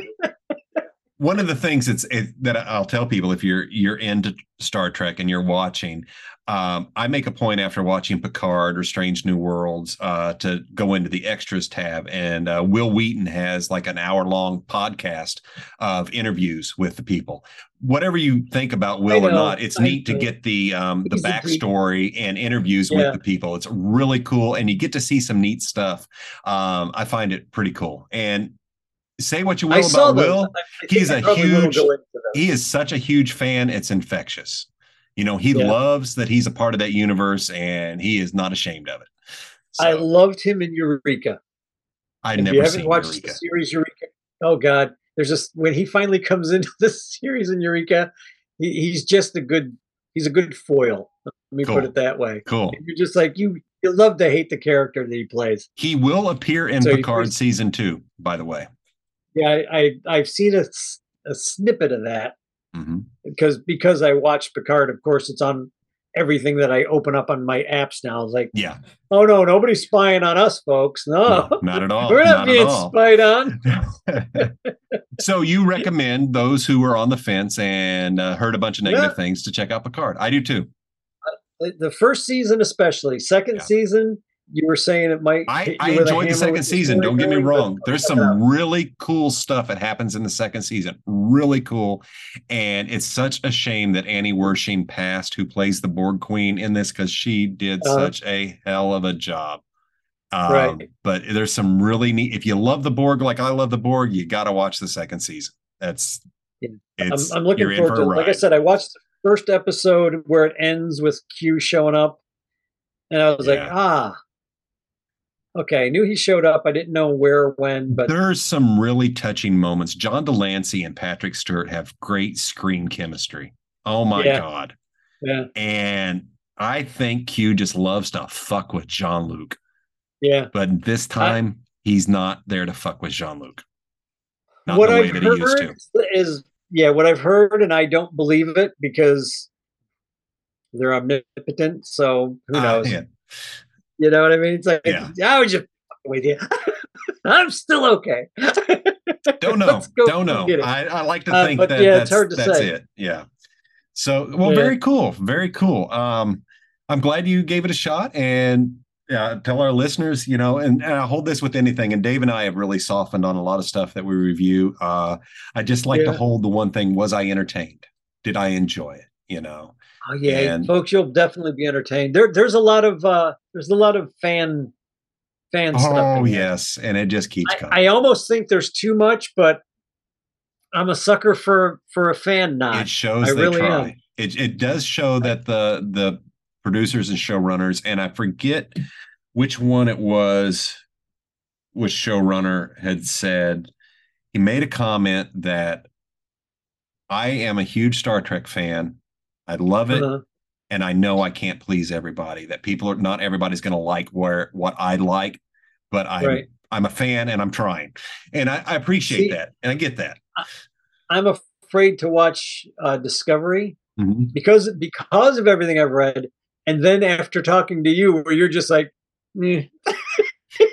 [SPEAKER 1] One of the things that's it, that I'll tell people if you're you're into Star Trek and you're watching, um, I make a point after watching Picard or Strange New Worlds uh, to go into the extras tab, and uh, Wil Wheaton has like an hour long podcast of interviews with the people. Whatever you think about Will or not, it's I neat know. to get the um, the backstory and interviews yeah. with the people. It's really cool, and you get to see some neat stuff. Um, I find it pretty cool, and say what you will about Will. He's a huge. He is such a huge fan. It's infectious. You know, he yeah. loves that he's a part of that universe and he is not ashamed of it.
[SPEAKER 2] So, I loved him in Eureka.
[SPEAKER 1] I if never you haven't watched
[SPEAKER 2] Eureka. the series Eureka. Oh God, there's just when he finally comes into the series in Eureka, he, he's just a good. He's a good foil. Let me cool. put it that way.
[SPEAKER 1] Cool.
[SPEAKER 2] And you're just like you. You love to hate the character that he plays.
[SPEAKER 1] He will appear in so Picard season two. By the way.
[SPEAKER 2] Yeah, I, I have seen a, a snippet of that mm-hmm. because because I watch Picard. Of course, it's on everything that I open up on my apps now. It's like,
[SPEAKER 1] yeah,
[SPEAKER 2] oh no, nobody's spying on us, folks. No,
[SPEAKER 1] no not at all.
[SPEAKER 2] We're not, not being spied on.
[SPEAKER 1] so you recommend those who were on the fence and uh, heard a bunch of negative yeah. things to check out Picard? I do too.
[SPEAKER 2] Uh, the first season, especially. Second yeah. season, you were saying it might.
[SPEAKER 1] I, I enjoyed the second season. Don't get me wrong. There's some really cool stuff that happens in the second season. Really cool, and it's such a shame that Annie Wersching passed, who plays the Borg Queen in this, because she did uh, such a hell of a job. Um, right. But there's some really neat. If you love the Borg like I love the Borg, you got to watch the second season. That's.
[SPEAKER 2] Yeah. I'm, I'm, looking forward to. Like I said, I watched the first episode where it ends with Q showing up, and I was yeah. like, ah Okay, I knew he showed up. I didn't know where, when, but
[SPEAKER 1] there are some really touching moments. John de Lancie and Patrick Stewart have great screen chemistry. Oh my yeah. god.
[SPEAKER 2] Yeah.
[SPEAKER 1] And I think Q just loves to fuck with Jean Luc.
[SPEAKER 2] Yeah.
[SPEAKER 1] But this time I, he's not there to fuck with Jean Luc. Not what the way I've that he used to.
[SPEAKER 2] Is yeah, what I've heard, and I don't believe it because they're omnipotent. So who ah, knows? Uh, yeah. You know what I mean? It's like, yeah. I was just with you. I'm still okay.
[SPEAKER 1] Don't know. Don't know. I, I, like to uh, think uh, that yeah, that's, that's say. it. Yeah. So, well, yeah. very cool. Very cool. Um, I'm glad you gave it a shot and yeah, tell our listeners, you know, and, and I hold this with anything. And Dave and I have really softened on a lot of stuff that we review. Uh, I just like yeah. to hold the one thing: was I entertained? Did I enjoy it? You know,
[SPEAKER 2] Oh yeah, and, folks, you'll definitely be entertained. There, there's a lot of uh, there's a lot of fan fan oh, stuff.
[SPEAKER 1] Oh yes, and it just keeps
[SPEAKER 2] I,
[SPEAKER 1] coming.
[SPEAKER 2] I almost think there's too much, but I'm a sucker for for a fan nod.
[SPEAKER 1] It shows I they really try. Am. It it does show that the the producers and showrunners, and I forget which one it was, which showrunner had said he made a comment that I am a huge Star Trek fan I love it. Uh-huh. And I know I can't please everybody. That people are not everybody's going to like where what I like, but I'm right. I'm a fan and I'm trying, and I, I appreciate See, that and I get that.
[SPEAKER 2] I'm afraid to watch uh, Discovery mm-hmm. because because of everything I've read, and then after talking to you, where you're just like, eh.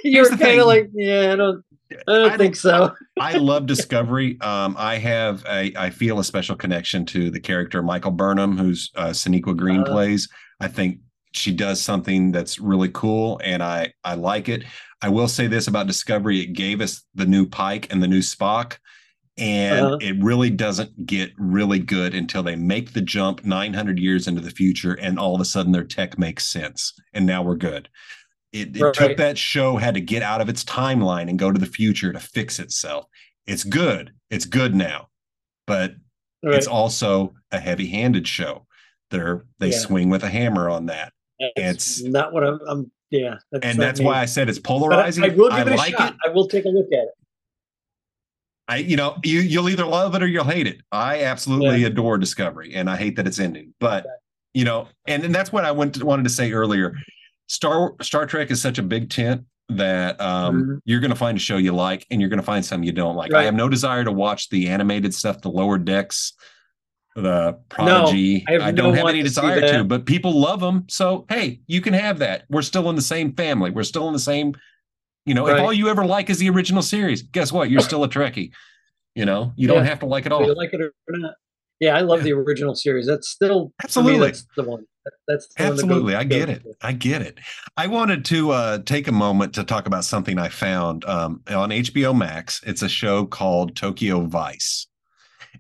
[SPEAKER 2] you're kind of like, yeah, I don't. I don't think so.
[SPEAKER 1] I love Discovery. Um, I have a, I feel a special connection to the character Michael Burnham, who's uh, Sonequa Green uh, plays. I think she does something that's really cool, and I I like it. I will say this about Discovery: it gave us the new Pike and the new Spock, and uh-huh. it really doesn't get really good until they make the jump 900 years into the future, and all of a sudden their tech makes sense, and now we're good. It, it right. took that show had to get out of its timeline and go to the future to fix itself. It's good. It's good now, but right. it's also a heavy-handed show. They're they yeah. swing with a hammer on that. That's it's
[SPEAKER 2] not what I'm. I'm yeah,
[SPEAKER 1] that's and that's me. why I said it's polarizing.
[SPEAKER 2] I, I, will give I it a like shot. It. I will take a look at it.
[SPEAKER 1] I, you know, you you'll either love it or you'll hate it. I absolutely yeah. adore Discovery, and I hate that it's ending. But you know, and, and that's what I went to, wanted to say earlier. Star Star Trek is such a big tent that um, mm-hmm. you're going to find a show you like and you're going to find some you don't like. Right. I have no desire to watch the animated stuff, the lower decks, the Prodigy. No, I, I, don't have any desire to, to, but people love them. So, hey, you can have that. We're still in the same family. We're still in the same, you know, right. if all you ever like is the original series, guess what? You're still a Trekkie. You know, you yeah. don't have to like it all.
[SPEAKER 2] You like it or not. Yeah, I love the original series. That's still absolutely me, that's the one. That's
[SPEAKER 1] absolutely. I get it. I get it. I wanted to uh, take a moment to talk about something I found um, on HBO Max. It's a show called Tokyo Vice.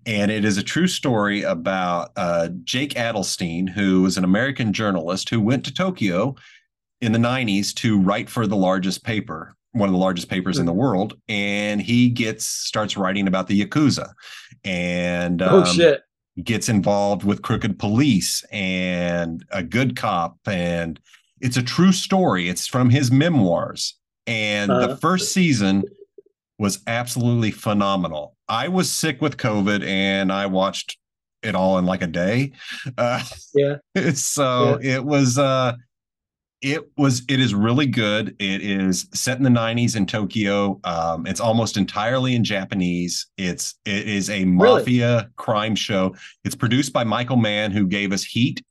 [SPEAKER 1] And it is a true story about uh, Jake Adelstein, who was an American journalist who went to Tokyo in the 90s to write for the largest paper, one of the largest papers in the mm-hmm. world. And he gets starts writing about the Yakuza. And
[SPEAKER 2] oh, um, oh, shit
[SPEAKER 1] gets involved with crooked police and a good cop and it's a true story. It's from his memoirs. And uh, the uh-huh. first season was absolutely phenomenal. I was sick with covid and i watched it all in like a day.
[SPEAKER 2] Uh, yeah.
[SPEAKER 1] so yeah. it was uh it was it is really good. It is set in the 90s in tokyo. Um, it's almost entirely in japanese. It's it is a mafia really? crime show. It's produced by michael mann who gave us heat.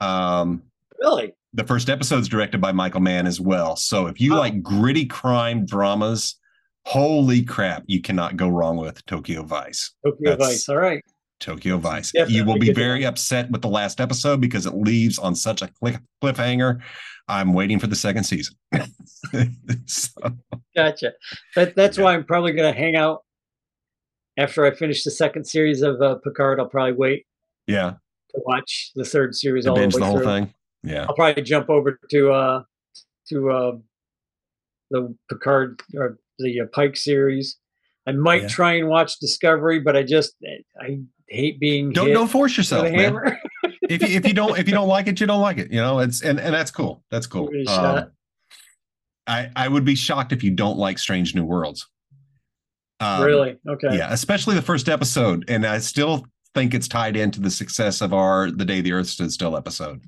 [SPEAKER 2] Um, really?
[SPEAKER 1] the first episode is directed by michael mann as well. So if you oh. like gritty crime dramas holy crap you cannot go wrong with tokyo vice.
[SPEAKER 2] Tokyo That's, vice. All right
[SPEAKER 1] Tokyo Vice. you will be very upset with the last episode because it leaves on such a cliffhanger. I'm waiting for the second season.
[SPEAKER 2] so. Gotcha. That, that's yeah. why I'm probably going to hang out after I finish the second series of uh, Picard. I'll probably wait.
[SPEAKER 1] Yeah.
[SPEAKER 2] To watch the third series. All
[SPEAKER 1] binge
[SPEAKER 2] the,
[SPEAKER 1] the whole
[SPEAKER 2] through.
[SPEAKER 1] thing. Yeah.
[SPEAKER 2] I'll probably jump over to uh to uh the Picard or the uh, Pike series. I might yeah. try and watch Discovery, but I just I hate being
[SPEAKER 1] don't don't force yourself, man. if you, if you don't if you don't like it, you don't like it. You know, it's and and that's cool. That's cool. Um, I I would be shocked if you don't like Strange New Worlds.
[SPEAKER 2] Um, really? Okay.
[SPEAKER 1] Yeah, especially the first episode, and I still think it's tied into the success of our "The Day the Earth Stood Still" episode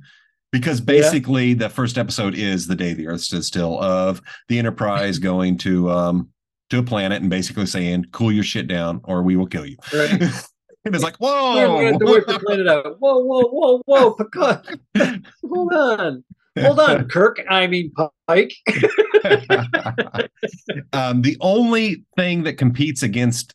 [SPEAKER 1] because basically yeah. the first episode is the day the earth stood still of the enterprise going to um to a planet and basically saying cool your shit down or we will kill you right. And it's like, whoa!
[SPEAKER 2] We have to work the planet out. Whoa, whoa, whoa, whoa, Picard. Hold on. Hold on, Kirk. I mean Pike.
[SPEAKER 1] um, the only thing that competes against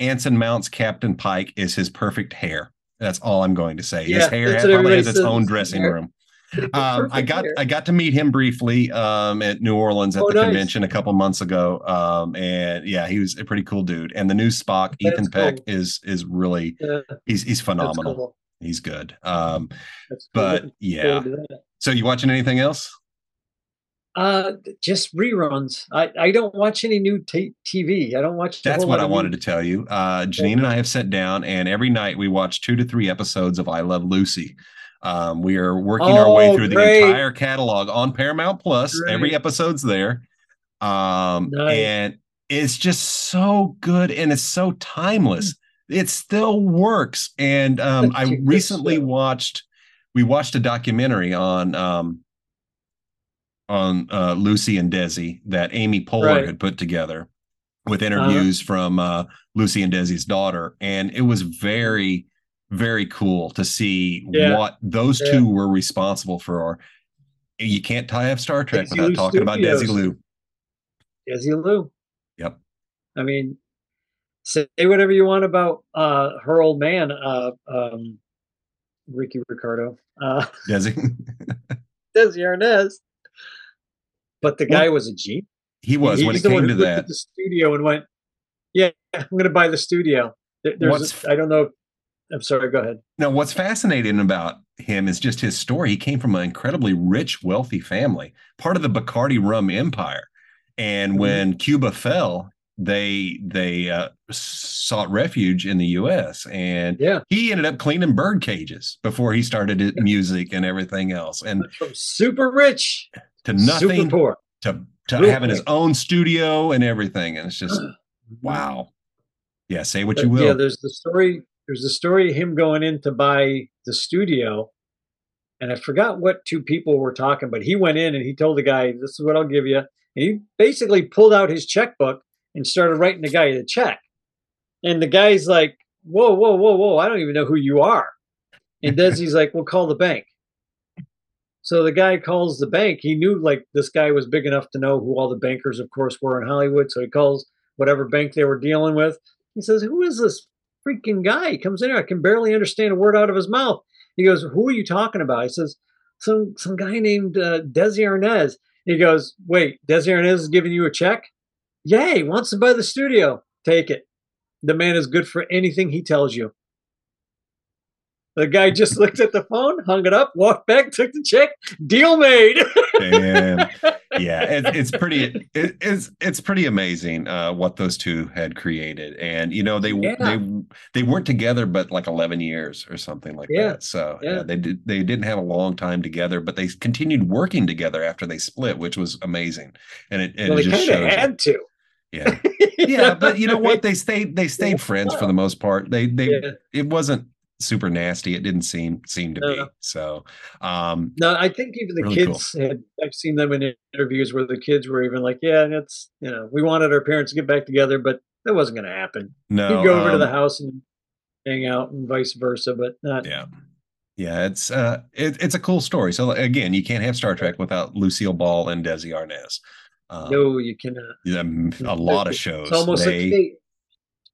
[SPEAKER 1] Anson Mount's Captain Pike is his perfect hair. That's all I'm going to say. Yeah, his hair probably has its own dressing hair. room. Um, I got. I got to meet him briefly um, at New Orleans at oh, the nice. convention a couple months ago, um, and yeah, he was a pretty cool dude. And the new Spock, That's Ethan Peck, is is really yeah. he's he's phenomenal. Cool. He's good. Um, but cool. yeah. So you watching anything else?
[SPEAKER 2] Uh, just reruns. I, I don't watch any new t- TV. I don't watch.
[SPEAKER 1] That's what I wanted to tell you. Uh, Janine and I have sat down, and every night we watch two to three episodes of I Love Lucy. Um, we are working oh, our way oh, through great. the entire catalog on Paramount Plus. Great. Every episode's there. Um, nice. and it's just so good and it's so timeless. It still works. And um, I recently watched we watched a documentary on um, on uh, Lucy and Desi that Amy Poehler right. had put together with uh-huh. interviews uh-huh. from uh, Lucy and Desi's daughter, and it was very very cool to see yeah. what those yeah. two were responsible for. You can't tie up Star Trek Desi without talking Studios. about Desilu.
[SPEAKER 2] Desilu.
[SPEAKER 1] Yep.
[SPEAKER 2] I mean, say whatever you want about uh, her old man, uh, um, Ricky Ricardo. Uh,
[SPEAKER 1] Desi.
[SPEAKER 2] Desi Arnaz. But the guy well, was a genius.
[SPEAKER 1] He was when it came to that.
[SPEAKER 2] the studio and went, "Yeah, I'm going to buy the studio." There's, a, I don't know I'm sorry, go ahead.
[SPEAKER 1] Now, what's fascinating about him is just his story. He came from an incredibly rich, wealthy family, part of the Bacardi rum empire. And mm-hmm. when Cuba fell, they they uh, sought refuge in the U.S. and
[SPEAKER 2] yeah.
[SPEAKER 1] he ended up cleaning bird cages before he started music and everything else. And
[SPEAKER 2] from super rich
[SPEAKER 1] to nothing, super poor. to to Real having his own studio and everything. And it's just wow. Yeah, say what but, you will.
[SPEAKER 2] Yeah, there's the story there's a story of him going in to buy the studio and I forgot what two people were talking, but he went in and he told the guy, "This is what I'll give you." And he basically pulled out his checkbook and started writing the guy the check. And the guy's like, "Whoa, whoa, whoa, whoa! I don't even know who you are." And Desi's like, "Well, call the bank." So the guy calls the bank. He knew like this guy was big enough to know who all the bankers, of course, were in Hollywood. So he calls whatever bank they were dealing with. He says, "Who is this freaking guy. He comes in here. I can barely understand a word out of his mouth. He goes, Who are you talking about? He says, some some guy named uh, Desi Arnaz. He goes, wait, Desi Arnaz is giving you a check? Yay, wants to buy the studio. Take it. The man is good for anything he tells you. The guy just looked at the phone, hung it up, walked back, took the check, deal made.
[SPEAKER 1] Damn. Yeah, it, it's pretty. It, it's it's pretty amazing uh, what those two had created, and you know they yeah. they they weren't together, but like eleven years or something like yeah. that. So yeah. yeah, they did they didn't have a long time together, but they continued working together after they split, which was amazing. And it, and
[SPEAKER 2] well,
[SPEAKER 1] it just shows
[SPEAKER 2] had to.
[SPEAKER 1] Yeah, yeah, but you know what? They stayed they stayed friends for the most part. They they it wasn't super nasty. It didn't seem seem to be. So um
[SPEAKER 2] no, I think even the really kids cool. had I've seen them in interviews where the kids were even like, Yeah, that's you know, we wanted our parents to get back together, but that wasn't gonna happen.
[SPEAKER 1] No.
[SPEAKER 2] He'd go over um, to the um house and hang out and vice versa, but not
[SPEAKER 1] yeah. Yeah, it's uh it, it's a cool story. So again, you can't have Star Trek without Lucille Ball and Desi Arnaz.
[SPEAKER 2] Um, no, you cannot.
[SPEAKER 1] Yeah, a lot of shows.
[SPEAKER 2] It's almost they, like fate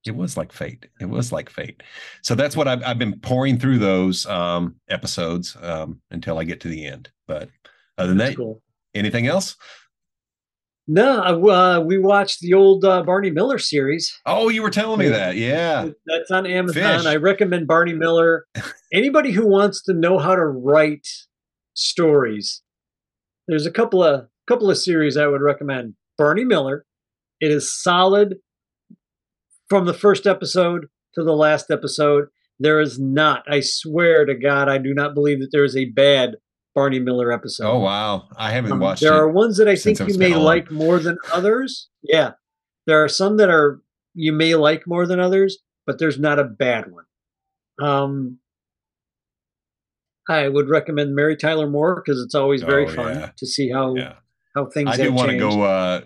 [SPEAKER 1] it was like fate. It was like fate. So that's what I've, I've been pouring through those um, episodes um, until I get to the end. But other than that's that, cool. anything else?
[SPEAKER 2] No, uh, we watched the old uh, Barney Miller series.
[SPEAKER 1] Oh, you were telling me that. Yeah.
[SPEAKER 2] That's on Amazon. Fish. I recommend Barney Miller. Anybody who wants to know how to write stories, there's a couple of couple of series I would recommend. Barney Miller. It is solid from the first episode to the last episode. There is not. I swear to God, I do not believe that there is a bad Barney Miller episode.
[SPEAKER 1] Oh wow, I haven't um, watched.
[SPEAKER 2] There are ones that I think you may like more than others. Yeah, there are some that are you may like more than others, but there's not a bad one. Um, I would recommend Mary Tyler Moore because it's always very oh, fun yeah. to see how yeah. how things. I do want to
[SPEAKER 1] go uh,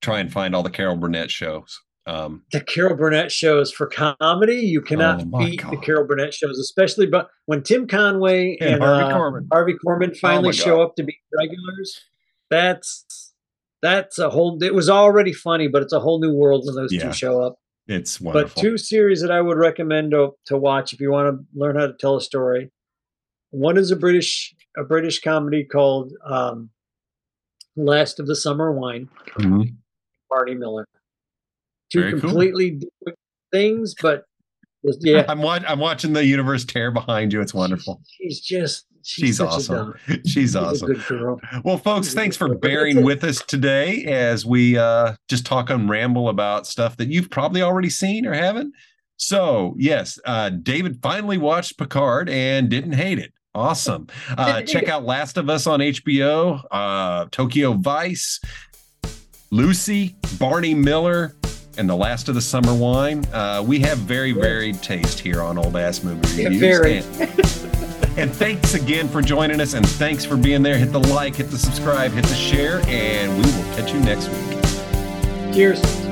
[SPEAKER 1] try and find all the Carol Burnett shows.
[SPEAKER 2] Um, the Carol Burnett shows for comedy, you cannot oh beat God. the Carol Burnett shows, especially but when Tim Conway and, and Harvey, uh, Korman. Harvey Korman oh finally oh show up to be regulars. That's that's a whole. It was already funny, but it's a whole new world when those yeah. two show up.
[SPEAKER 1] It's wonderful.
[SPEAKER 2] But two series that I would recommend to, to watch if you want to learn how to tell a story. One is a British a British comedy called um, "Last of the Summer Wine." Mm-hmm. Barney Miller two Very completely cool. different things, but yeah.
[SPEAKER 1] I'm watching. I'm watching the universe tear behind you. It's wonderful.
[SPEAKER 2] She's just she's, she's
[SPEAKER 1] awesome. She's, she's awesome. Well, folks, thanks for bearing with us today as we uh, just talk and ramble about stuff that you've probably already seen or haven't. So, yes, uh, David finally watched Picard and didn't hate it. Awesome. Uh, check out Last of Us on HBO, uh, Tokyo Vice, Lucy, Barney Miller, and the last of the summer wine. Uh, we have very varied taste here on Old Ass Movie Reviews.
[SPEAKER 2] very.
[SPEAKER 1] And, and thanks again for joining us, and thanks for being there. Hit the like, hit the subscribe, hit the share, and we will catch you next week.
[SPEAKER 2] Cheers.